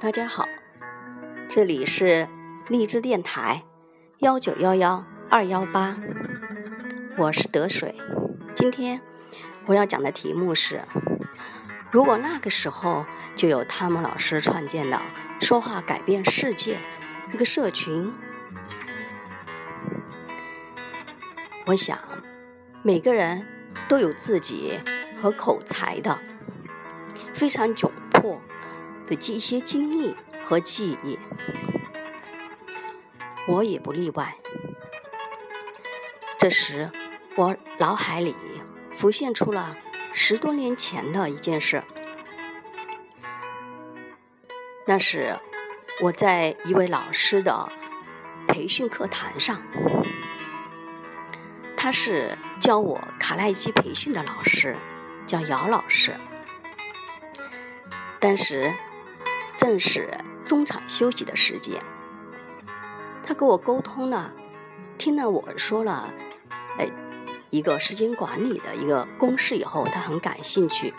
大家好，这里是荔枝电台幺九幺幺二幺八，我是德水。今天我要讲的题目是：如果那个时候就有汤姆老师创建的“说话改变世界”这个社群，我想每个人都有自己和口才的非常窘迫。的一些经历和记忆，我也不例外。这时，我脑海里浮现出了十多年前的一件事。那是我在一位老师的培训课堂上，他是教我卡耐基培训的老师，叫姚老师。当时。正是中场休息的时间，他跟我沟通了，听了我说了，哎，一个时间管理的一个公式以后，他很感兴趣，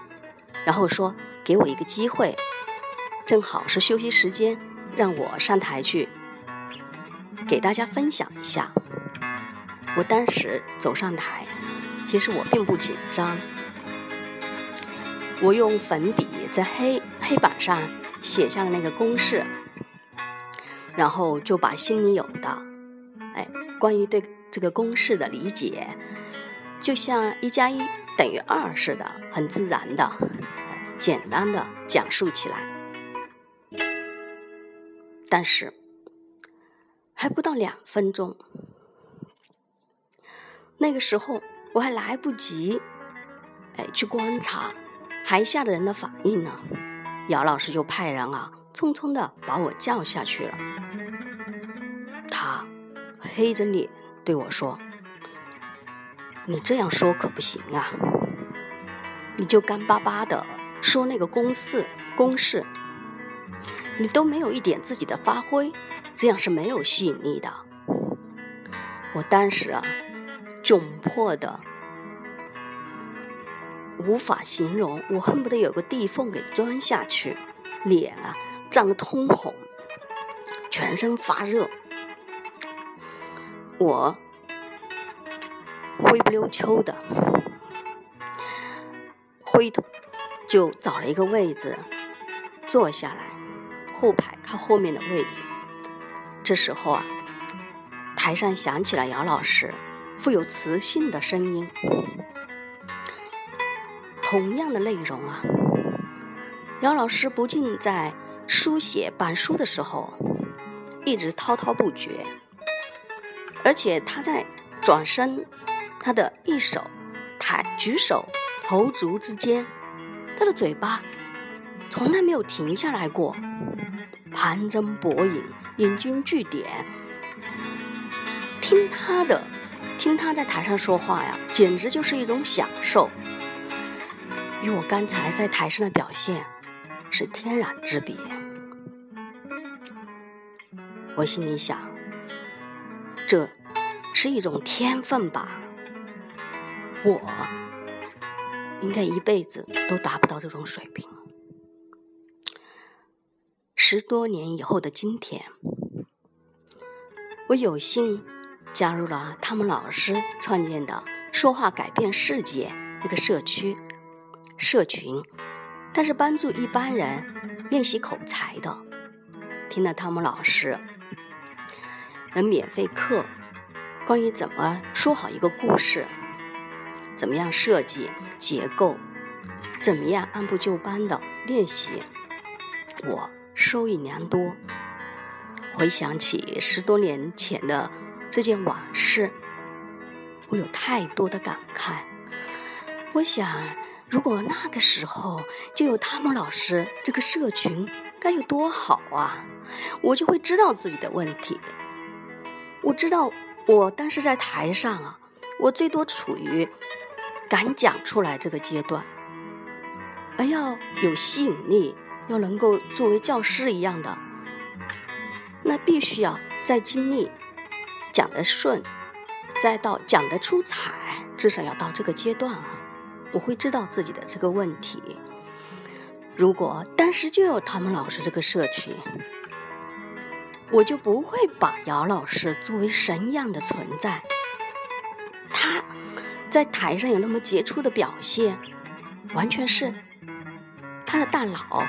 然后说给我一个机会，正好是休息时间，让我上台去给大家分享一下。我当时走上台，其实我并不紧张，我用粉笔在黑黑板上。写下了那个公式，然后就把心里有的，哎，关于对这个公式的理解，就像一加一等于二似的，很自然的、简单的讲述起来。但是还不到两分钟，那个时候我还来不及，哎，去观察台下的人的反应呢。姚老师就派人啊，匆匆的把我叫下去了。他黑着脸对我说：“你这样说可不行啊！你就干巴巴的说那个公式，公式，你都没有一点自己的发挥，这样是没有吸引力的。”我当时啊，窘迫的。无法形容，我恨不得有个地缝给钻下去，脸啊涨得通红，全身发热。我灰不溜秋的，灰头就找了一个位子坐下来，后排靠后面的位置。这时候啊，台上响起了姚老师富有磁性的声音。同样的内容啊，姚老师不仅在书写板书的时候一直滔滔不绝，而且他在转身，他的一手抬举手投足之间，他的嘴巴从来没有停下来过，盘针博引，引经据典，听他的，听他在台上说话呀，简直就是一种享受。与我刚才在台上的表现是天壤之别。我心里想，这是一种天分吧？我应该一辈子都达不到这种水平。十多年以后的今天，我有幸加入了他们老师创建的“说话改变世界”一个社区。社群，但是帮助一般人练习口才的。听了汤姆老师的免费课，关于怎么说好一个故事，怎么样设计结构，怎么样按部就班的练习，我受益良多。回想起十多年前的这件往事，我有太多的感慨。我想。如果那个时候就有汤姆老师这个社群，该有多好啊！我就会知道自己的问题。我知道我当时在台上啊，我最多处于敢讲出来这个阶段，而要有吸引力，要能够作为教师一样的，那必须要在经历讲得顺，再到讲得出彩，至少要到这个阶段啊。我会知道自己的这个问题。如果当时就有他们老师这个社群，我就不会把姚老师作为神一样的存在。他在台上有那么杰出的表现，完全是他的大脑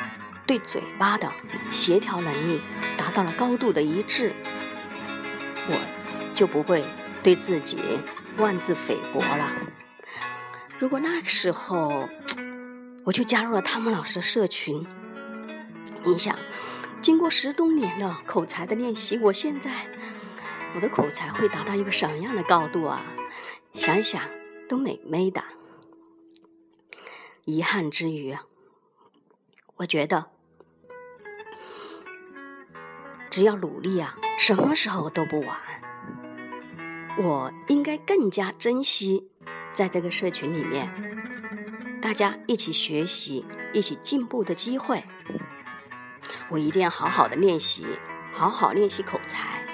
对嘴巴的协调能力达到了高度的一致。我就不会对自己妄自菲薄了。如果那个时候我就加入了他们老师的社群，你想，经过十多年的口才的练习，我现在我的口才会达到一个什么样的高度啊？想想都美美的。遗憾之余，我觉得只要努力啊，什么时候都不晚。我应该更加珍惜在这个社群里面大家一起学习、一起进步的机会。我一定要好好的练习，好好练习口才，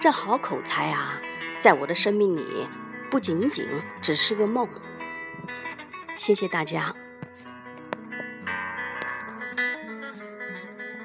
这好口才啊，在我的生命里不仅仅只是个梦。谢谢大家。